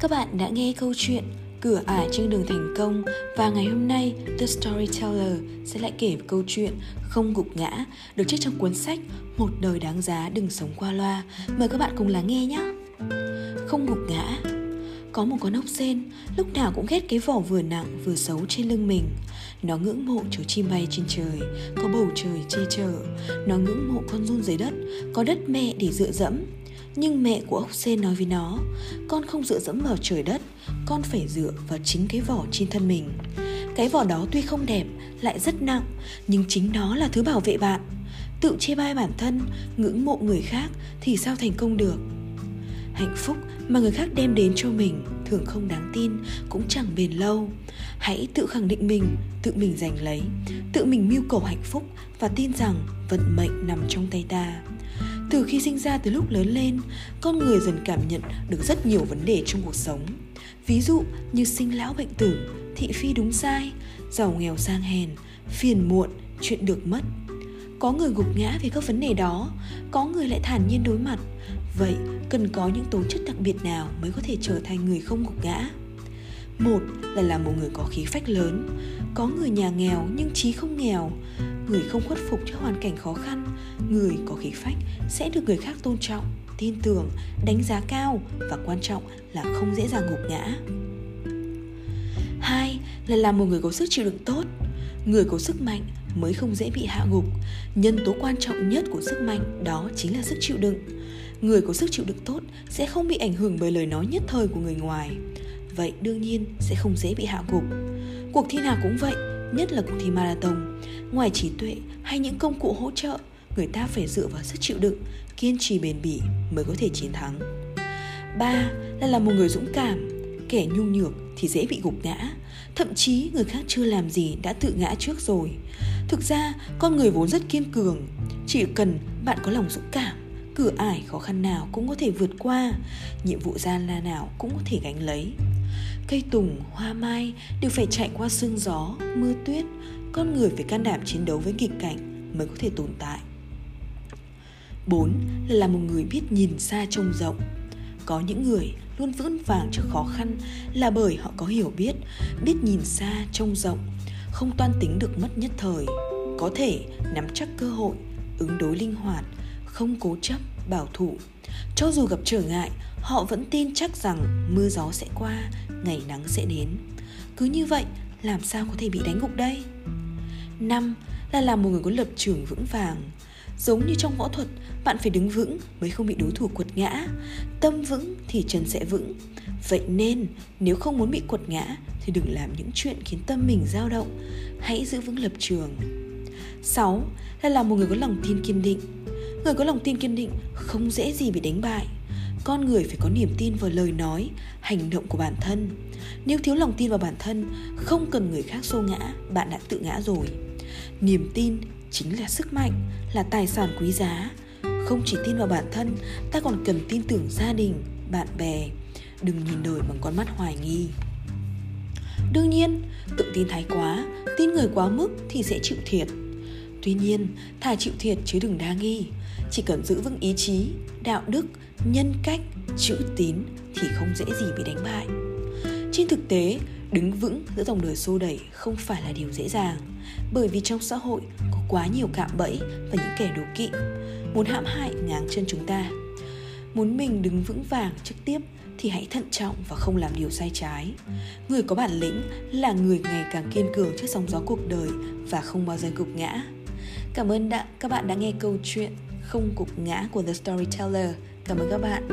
Các bạn đã nghe câu chuyện Cửa ải trên đường thành công và ngày hôm nay The Storyteller sẽ lại kể câu chuyện Không gục ngã, được trích trong cuốn sách Một đời đáng giá đừng sống qua loa. Mời các bạn cùng lắng nghe nhé. Không gục ngã, có một con ốc sên, lúc nào cũng ghét cái vỏ vừa nặng vừa xấu trên lưng mình nó ngưỡng mộ chú chim bay trên trời, có bầu trời che chở nó ngưỡng mộ con run dưới đất, có đất mẹ để dựa dẫm nhưng mẹ của ốc sên nói với nó, Con không dựa dẫm vào trời đất, Con phải dựa vào chính cái vỏ trên thân mình. Cái vỏ đó tuy không đẹp, Lại rất nặng, Nhưng chính nó là thứ bảo vệ bạn. Tự chê bai bản thân, Ngưỡng mộ người khác Thì sao thành công được? Hạnh phúc mà người khác đem đến cho mình Thường không đáng tin, Cũng chẳng bền lâu. Hãy tự khẳng định mình, Tự mình giành lấy, Tự mình mưu cầu hạnh phúc Và tin rằng vận mệnh nằm trong tay ta từ khi sinh ra tới lúc lớn lên, con người dần cảm nhận được rất nhiều vấn đề trong cuộc sống. Ví dụ như sinh lão bệnh tử, thị phi đúng sai, giàu nghèo sang hèn, phiền muộn, chuyện được mất. Có người gục ngã vì các vấn đề đó, có người lại thản nhiên đối mặt. Vậy cần có những tố chất đặc biệt nào mới có thể trở thành người không gục ngã? Một là là một người có khí phách lớn, có người nhà nghèo nhưng trí không nghèo. Người không khuất phục trước hoàn cảnh khó khăn, người có khí phách sẽ được người khác tôn trọng, tin tưởng, đánh giá cao và quan trọng là không dễ dàng gục ngã. Hai là làm một người có sức chịu đựng tốt, người có sức mạnh mới không dễ bị hạ gục. Nhân tố quan trọng nhất của sức mạnh đó chính là sức chịu đựng. Người có sức chịu đựng tốt sẽ không bị ảnh hưởng bởi lời nói nhất thời của người ngoài vậy đương nhiên sẽ không dễ bị hạ gục. Cuộc thi nào cũng vậy, nhất là cuộc thi marathon. Ngoài trí tuệ hay những công cụ hỗ trợ, người ta phải dựa vào sức chịu đựng, kiên trì bền bỉ mới có thể chiến thắng. Ba là là một người dũng cảm, kẻ nhu nhược thì dễ bị gục ngã. Thậm chí người khác chưa làm gì đã tự ngã trước rồi. Thực ra, con người vốn rất kiên cường. Chỉ cần bạn có lòng dũng cảm cửa ải khó khăn nào cũng có thể vượt qua, nhiệm vụ gian la nào cũng có thể gánh lấy cây tùng, hoa mai đều phải chạy qua sương gió, mưa tuyết. Con người phải can đảm chiến đấu với nghịch cảnh mới có thể tồn tại. 4 là một người biết nhìn xa trông rộng. Có những người luôn vững vàng trước khó khăn là bởi họ có hiểu biết biết nhìn xa trông rộng, không toan tính được mất nhất thời. Có thể nắm chắc cơ hội, ứng đối linh hoạt, không cố chấp, bảo thủ. Cho dù gặp trở ngại họ vẫn tin chắc rằng mưa gió sẽ qua, ngày nắng sẽ đến. Cứ như vậy, làm sao có thể bị đánh gục đây? Năm, là làm một người có lập trường vững vàng. Giống như trong võ thuật, bạn phải đứng vững mới không bị đối thủ quật ngã. Tâm vững thì chân sẽ vững. Vậy nên, nếu không muốn bị quật ngã thì đừng làm những chuyện khiến tâm mình dao động. Hãy giữ vững lập trường. 6 là làm một người có lòng tin kiên định. Người có lòng tin kiên định không dễ gì bị đánh bại con người phải có niềm tin vào lời nói, hành động của bản thân. Nếu thiếu lòng tin vào bản thân, không cần người khác xô ngã, bạn đã tự ngã rồi. Niềm tin chính là sức mạnh, là tài sản quý giá. Không chỉ tin vào bản thân, ta còn cần tin tưởng gia đình, bạn bè. Đừng nhìn đời bằng con mắt hoài nghi. Đương nhiên, tự tin thái quá, tin người quá mức thì sẽ chịu thiệt tuy nhiên, thà chịu thiệt chứ đừng đa nghi. Chỉ cần giữ vững ý chí, đạo đức, nhân cách, chữ tín thì không dễ gì bị đánh bại. Trên thực tế, đứng vững giữa dòng đời xô đẩy không phải là điều dễ dàng, bởi vì trong xã hội có quá nhiều cạm bẫy và những kẻ đố kỵ, muốn hãm hại ngáng chân chúng ta. Muốn mình đứng vững vàng trực tiếp thì hãy thận trọng và không làm điều sai trái. Người có bản lĩnh là người ngày càng kiên cường trước sóng gió cuộc đời và không bao giờ gục ngã cảm ơn đã, các bạn đã nghe câu chuyện không cục ngã của The Storyteller. Cảm ơn các bạn.